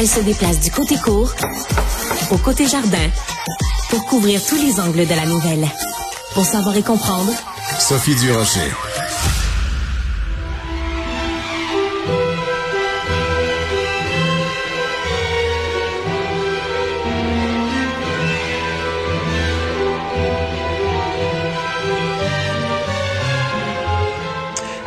Elle se déplace du côté court au côté jardin pour couvrir tous les angles de la nouvelle. Pour savoir et comprendre, Sophie Durocher.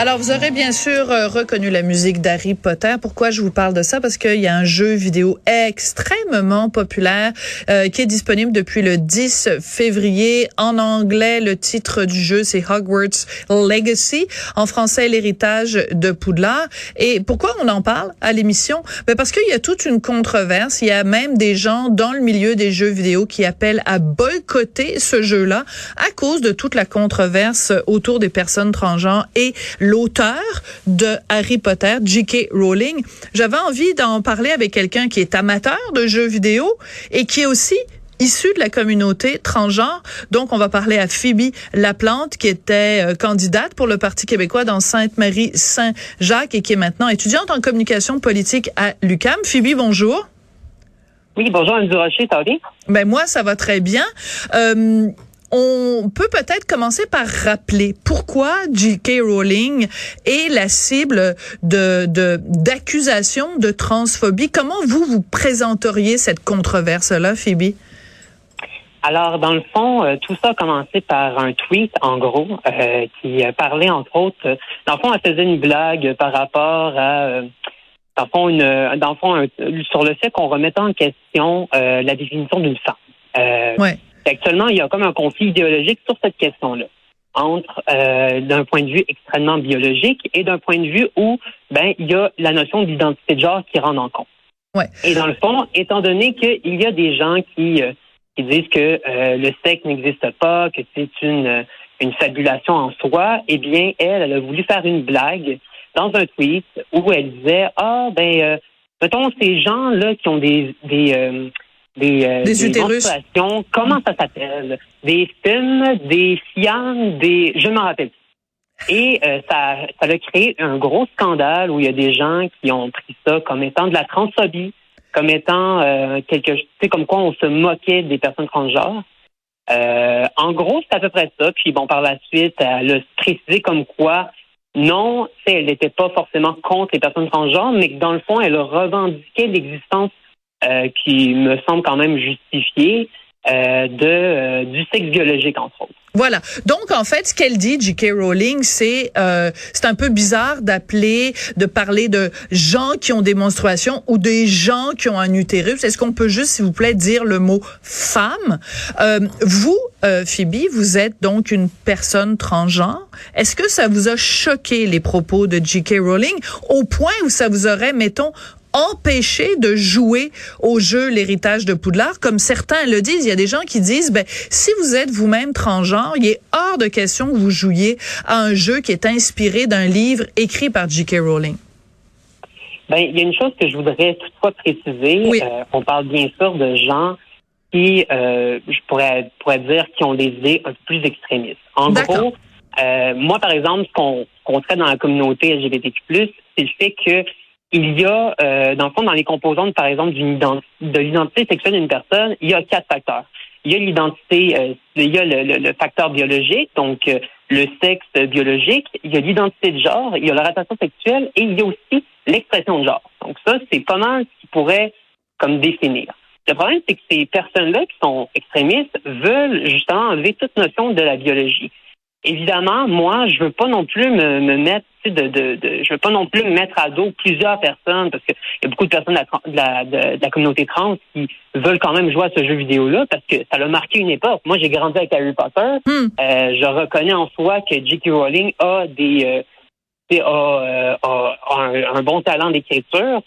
Alors, vous aurez bien sûr euh, reconnu la musique d'Harry Potter. Pourquoi je vous parle de ça? Parce qu'il y a un jeu vidéo extrêmement populaire euh, qui est disponible depuis le 10 février. En anglais, le titre du jeu, c'est Hogwarts Legacy. En français, l'héritage de Poudlard. Et pourquoi on en parle à l'émission? Ben parce qu'il y a toute une controverse. Il y a même des gens dans le milieu des jeux vidéo qui appellent à boycotter ce jeu-là à cause de toute la controverse autour des personnes transgenres et l'auteur de Harry Potter, J.K. Rowling. J'avais envie d'en parler avec quelqu'un qui est amateur de jeux vidéo et qui est aussi issu de la communauté transgenre. Donc, on va parler à Phoebe Laplante, qui était euh, candidate pour le Parti québécois dans Sainte-Marie-Saint-Jacques et qui est maintenant étudiante en communication politique à l'UCAM. Phoebe, bonjour. Oui, bonjour, Anne Durocher, ça va bien? Ben, moi, ça va très bien. Euh, on peut peut-être commencer par rappeler pourquoi J.K. Rowling est la cible de d'accusations de, transphobie. Comment vous vous présenteriez cette controverse-là, Phoebe? Alors, dans le fond, euh, tout ça a commencé par un tweet, en gros, euh, qui parlait, entre autres, dans le fond, elle faisait une blague par rapport à, dans le fond, une, dans le fond sur le fait qu'on remette en question la définition d'une femme. ouais. Actuellement, il y a comme un conflit idéologique sur cette question-là entre euh, d'un point de vue extrêmement biologique et d'un point de vue où ben il y a la notion d'identité de genre qui rentre en compte. Ouais. Et dans le fond, étant donné qu'il y a des gens qui euh, qui disent que euh, le sexe n'existe pas, que c'est une une fabulation en soi, eh bien elle, elle a voulu faire une blague dans un tweet où elle disait ah ben mettons ces gens là qui ont des des des, euh, des, comment ça s'appelle? Des films, des fianes, des... Je ne m'en rappelle Et euh, ça, ça a créé un gros scandale où il y a des gens qui ont pris ça comme étant de la transphobie, comme étant euh, quelque chose, comme quoi on se moquait des personnes transgenres. Euh, en gros, c'est à peu près ça. Puis bon, par la suite, elle a précisé comme quoi, non, elle n'était pas forcément contre les personnes transgenres, mais que dans le fond, elle revendiquait l'existence euh, qui me semble quand même justifié euh, de euh, du sexe biologique entre autres. Voilà. Donc en fait, ce qu'elle dit, J.K. Rowling, c'est euh, c'est un peu bizarre d'appeler, de parler de gens qui ont des menstruations ou des gens qui ont un utérus. Est-ce qu'on peut juste, s'il vous plaît, dire le mot femme? Euh, Vous, euh, Phoebe, vous êtes donc une personne transgenre. Est-ce que ça vous a choqué les propos de J.K. Rowling au point où ça vous aurait, mettons, empêcher de jouer au jeu l'héritage de Poudlard, comme certains le disent. Il y a des gens qui disent, ben, si vous êtes vous-même transgenre, il est hors de question que vous jouiez à un jeu qui est inspiré d'un livre écrit par J.K. Rowling. Ben, il y a une chose que je voudrais toutefois préciser. Euh, on parle bien sûr de gens qui, euh, je pourrais, pourrais dire, qui ont des idées un peu plus extrémistes. En gros, euh, moi, par exemple, ce qu'on qu traite dans la communauté LGBTQ+, c'est le fait que il y a, euh, dans le fond, dans les composantes, par exemple, de l'identité sexuelle d'une personne, il y a quatre facteurs. Il y a l'identité, euh, il y a le, facteur biologique, donc euh, le sexe biologique, il y a l'identité de genre, il y a la rotation sexuelle et il y a aussi l'expression de genre. Donc ça, c'est pas mal ce qui pourrait comme définir. Le problème, c'est que ces personnes-là qui sont extrémistes veulent justement enlever toute notion de la biologie. Évidemment, moi, je veux pas non plus me, me mettre de, de, de, je veux pas non plus mettre à dos plusieurs personnes parce qu'il y a beaucoup de personnes de la, de, la, communauté trans qui veulent quand même jouer à ce jeu vidéo-là parce que ça a marqué une époque. Moi, j'ai grandi avec Harry Potter. Hmm. Euh, je reconnais en soi que J.K. Rowling a des euh, a, a, un, bon talent d'écriture.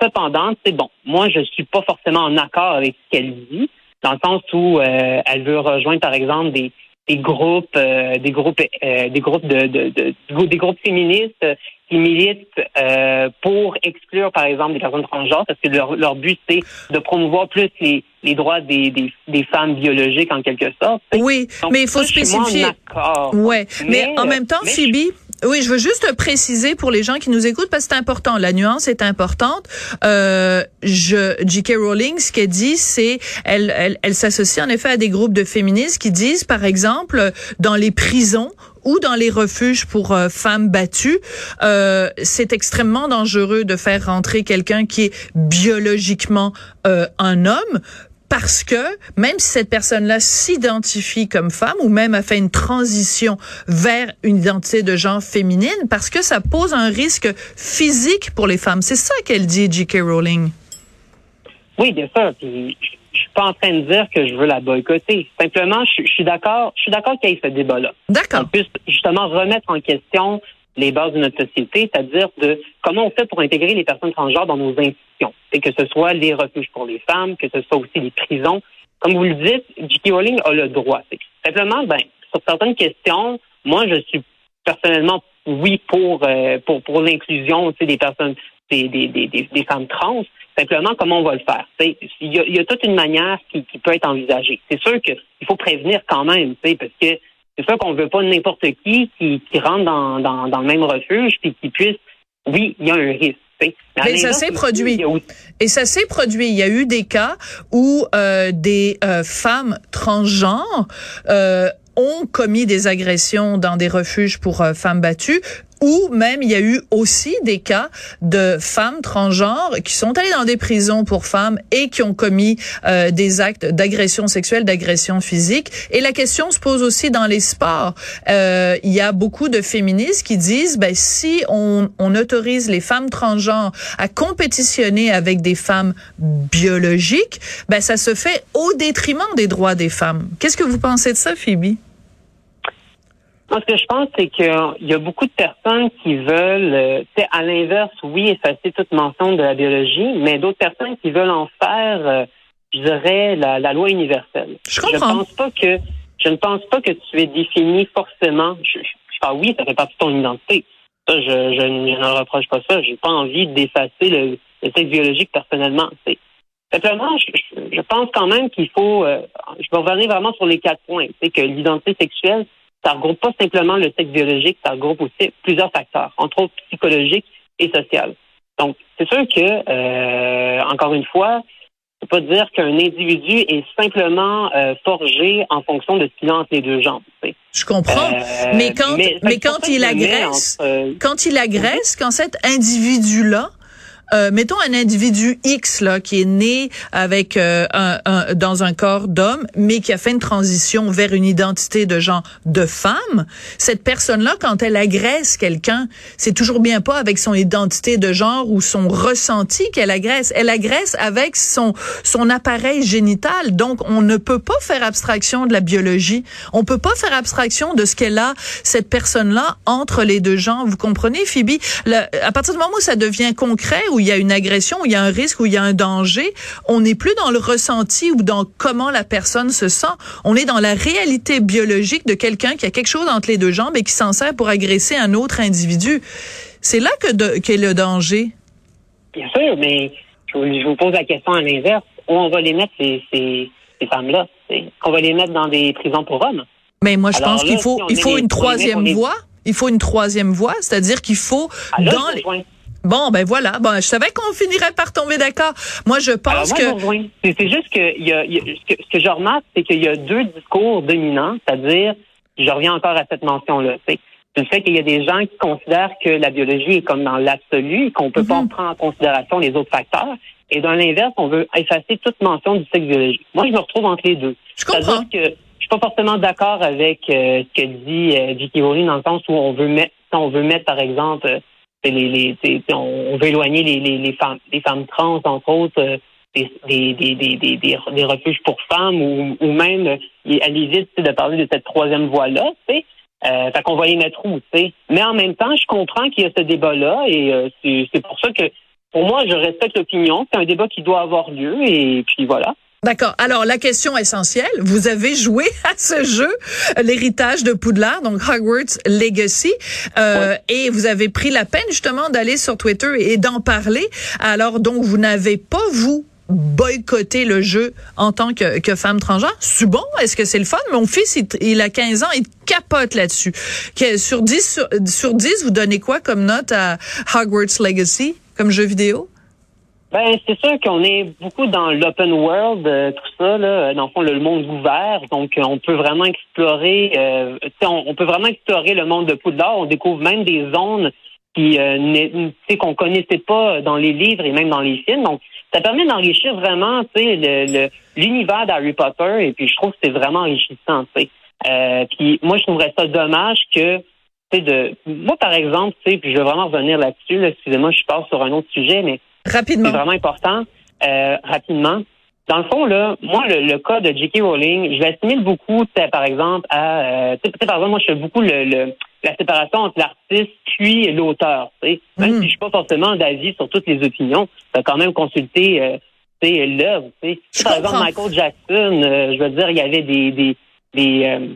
Cependant, c'est bon. Moi, je suis pas forcément en accord avec ce qu'elle dit, dans le sens où euh, elle veut rejoindre, par exemple, des des groupes, euh, des groupes, euh, des groupes de, de, de, des groupes féministes qui militent euh, pour exclure, par exemple, des personnes transgenres, parce que leur, leur but c'est de promouvoir plus les, les droits des, des, des, femmes biologiques en quelque sorte. Oui, mais il faut spécifier. Moi, ouais, mais, mais, en même temps, Phoebe, Oui, je veux juste préciser pour les gens qui nous écoutent parce que c'est important. La nuance est importante. Euh, J.K. Rowling, ce qu'elle dit, c'est elle, elle, elle s'associe en effet à des groupes de féministes qui disent, par exemple, dans les prisons ou dans les refuges pour euh, femmes battues, euh, c'est extrêmement dangereux de faire rentrer quelqu'un qui est biologiquement euh, un homme parce que même si cette personne-là s'identifie comme femme ou même a fait une transition vers une identité de genre féminine, parce que ça pose un risque physique pour les femmes. C'est ça qu'elle dit, J.K. Rowling. Oui, bien sûr je suis pas en train de dire que je veux la boycotter. Simplement, je, suis d'accord, je suis d'accord qu'il y ait ce débat-là. D'accord. On puisse justement remettre en question les bases de notre société, c'est-à-dire de comment on fait pour intégrer les personnes transgenres dans nos institutions. Et que ce soit les refuges pour les femmes, que ce soit aussi les prisons. Comme vous le dites, J.K. Rowling a le droit. Simplement, ben, sur certaines questions, moi, je suis personnellement, oui, pour, euh, pour, pour l'inclusion des personnes, des, des, des, des femmes trans. Simplement, comment on va le faire? Il y, a, toute une manière qui, peut être envisagée. C'est sûr qu'il faut prévenir quand même, parce que c'est sûr qu'on ne veut pas n'importe qui, qui qui rentre dans, dans, le même refuge puis qui puisse. Oui, il y a un risque. Mais, ça s'est produit. Et ça s'est produit. Il y a eu des cas où euh, des euh, femmes transgenres euh, ont commis des agressions dans des refuges pour femmes battues ou même il y a eu aussi des cas de femmes transgenres qui sont allées dans des prisons pour femmes et qui ont commis euh, des actes d'agression sexuelle, d'agression physique. Et la question se pose aussi dans les sports. Euh, il y a beaucoup de féministes qui disent, ben, si on, on autorise les femmes transgenres à compétitionner avec des femmes biologiques, ben, ça se fait au détriment des droits des femmes. Qu'est-ce que vous pensez de ça, Phoebe? Moi, ce que je pense, c'est qu'il y a beaucoup de personnes qui veulent, euh, à l'inverse, oui, effacer toute mention de la biologie, mais d'autres personnes qui veulent en faire, euh, je dirais, la, loi universelle. Je comprends. pense pas que je ne pense pas que tu es défini forcément. Je, ah oui, ça fait partie de ton identité. Ça, je, je, ne reproche pas ça. J'ai pas envie d'effacer le, le sexe biologique personnellement. C'est simplement, je, je, pense quand même qu'il faut. Euh, je vais revenir vraiment sur les quatre points. C'est que l'identité sexuelle, ça regroupe pas simplement le sexe biologique, ça regroupe aussi plusieurs facteurs, entre autres psychologiques et sociaux. Donc, c'est sûr que, euh, encore une fois, on peut pas dire qu'un individu est simplement euh, forgé en fonction de ce qu'il a entre les deux jambes. Je comprends, euh, mais quand mais, quand il agresse, quand il agresse, quand cet individu-là euh, mettons un individu X là qui est né avec euh, un, un, dans un corps d'homme, mais qui a fait une transition vers une identité de genre de femme. Cette personne-là, quand elle agresse quelqu'un, c'est toujours bien pas avec son identité de genre ou son ressenti qu'elle agresse. Elle agresse avec son son appareil génital. Donc, on ne peut pas faire abstraction de la biologie. On peut pas faire abstraction de ce qu'elle a cette personne-là entre les deux genres. Vous comprenez, Phoebe? à partir du moment où ça devient concret, il y a une agression, où il y a un risque, où il y a un danger, on n'est plus dans le ressenti ou dans comment la personne se sent. On est dans la réalité biologique de quelqu'un qui a quelque chose entre les deux jambes et qui s'en sert pour agresser un autre individu. C'est là que qu'est le danger. Bien sûr, mais je vous, pose la question à l'inverse. Où on va les mettre, ces, ces, femmes-là? On va les mettre dans des prisons pour hommes? Mais moi, je pense qu'il faut, il faut une troisième voie. Il faut une troisième voie, c'est-à-dire qu'il faut dans les... Bon, ben voilà. Bon, je savais qu'on finirait par tomber d'accord. Moi, je pense que. C'est juste que, y a, ce que ce que je remarque, c'est qu'il y a deux discours dominants, c'est-à-dire, je reviens encore à cette mention-là. C'est le fait qu'il y a des gens qui considèrent que la biologie est comme dans l'absolu, qu'on peut pas mhm. prendre en considération les autres facteurs. Et dans l'inverse, on veut effacer toute mention du sexe biologique. Moi, je me retrouve entre les deux. Je comprends. que je suis pas forcément d'accord avec euh, ce que dit euh. Rowling dans le sens où on veut mettre, on veut mettre par exemple les, les on veut éloigner les, les, les, femmes, les femmes trans, entre autres, euh, des, des, des, des, des, refuges pour femmes ou, ou même, elle évite de parler de cette troisième voie-là, tu. Euh, fait qu'on va y mettre où, tu sais. Mais en même temps, je comprends qu'il y a ce débat-là et euh, c'est pour ça que, pour moi, je respecte l'opinion. C'est un débat qui doit avoir lieu et puis voilà. D'accord. Alors, la question essentielle, vous avez joué à ce jeu, l'héritage de Poudlard, donc Hogwarts Legacy, euh, et vous avez pris la peine justement d'aller sur Twitter et d'en parler. Alors, donc, vous n'avez pas, vous, boycotter le jeu en tant que, que femme transgenre? C'est bon? Est-ce que c'est le fun? Mon fils, il, il, a 15 ans, il capote là-dessus. Sur 10, sur, sur 10, vous donnez quoi comme note à Hogwarts Legacy comme jeu vidéo? Ben, c'est sûr qu'on est beaucoup dans l'open world, euh, tout ça, là, dans le fond, le, monde ouvert. Donc, on peut vraiment explorer, euh, on, on, peut vraiment explorer le monde de Poudlard. On découvre même des zones qui, euh, qu'on connaissait pas dans les livres et même dans les films. Donc, ça permet d'enrichir vraiment, tu sais, l'univers d'Harry Potter. Et puis, je trouve que c'est vraiment enrichissant, tu sais. Euh, puis, moi, je trouverais ça dommage que de moi par exemple, tu sais, puis je vais vraiment revenir là-dessus, excusez-moi, je pars sur un autre sujet, mais Rapidement. C'est vraiment important. Euh, rapidement. Dans le fond, là, moi, le, cas de J.K. Rowling, je l'assimile beaucoup, par exemple, à, euh, par exemple, moi, je fais beaucoup le, la séparation entre l'artiste puis l'auteur. Même mm. si je suis pas forcément d'avis sur toutes les opinions, tu quand même consulté euh, l'œuvre. Par exemple, Michael Jackson, euh, je veux dire, il y avait des, des, des euh,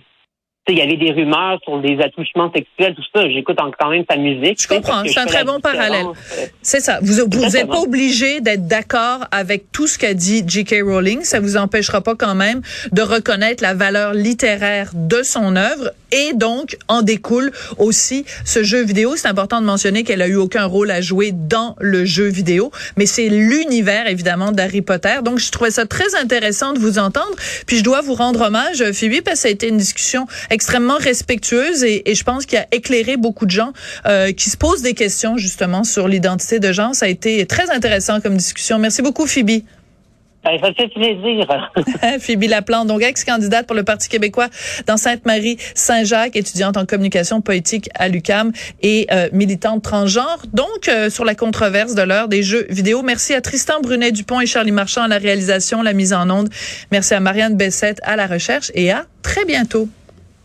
il y avait des rumeurs sur des attouchements sexuels, tout ça. J'écoute quand même sa musique. Je comprends. C'est un très bon parallèle. Euh, c'est ça. Vous vous n'êtes pas obligé d'être d'accord avec tout ce qu'a dit J.K. Rowling. Ça vous empêchera pas quand même de reconnaître la valeur littéraire de son œuvre et donc en découle aussi ce jeu vidéo. C'est important de mentionner qu'elle a eu aucun rôle à jouer dans le jeu vidéo, mais c'est l'univers évidemment d'Harry Potter. Donc je trouvais ça très intéressant de vous entendre. Puis je dois vous rendre hommage, Phoebe, parce que ça a été une discussion extrêmement respectueuse et, et je pense qu'il a éclairé beaucoup de gens euh, qui se posent des questions justement sur l'identité de genre. Ça a été très intéressant comme discussion. Merci beaucoup, Phoebe. Ben, ça fait plaisir. Phoebe Laplante, donc ex-candidate pour le Parti québécois dans Sainte-Marie-Saint-Jacques, étudiante en communication politique à l'UCAM et euh, militante transgenre. Donc, euh, sur la controverse de l'heure des jeux vidéo. Merci à Tristan Brunet-Dupont et Charlie Marchand à la réalisation, la mise en onde. Merci à Marianne Bessette à la recherche et à très bientôt.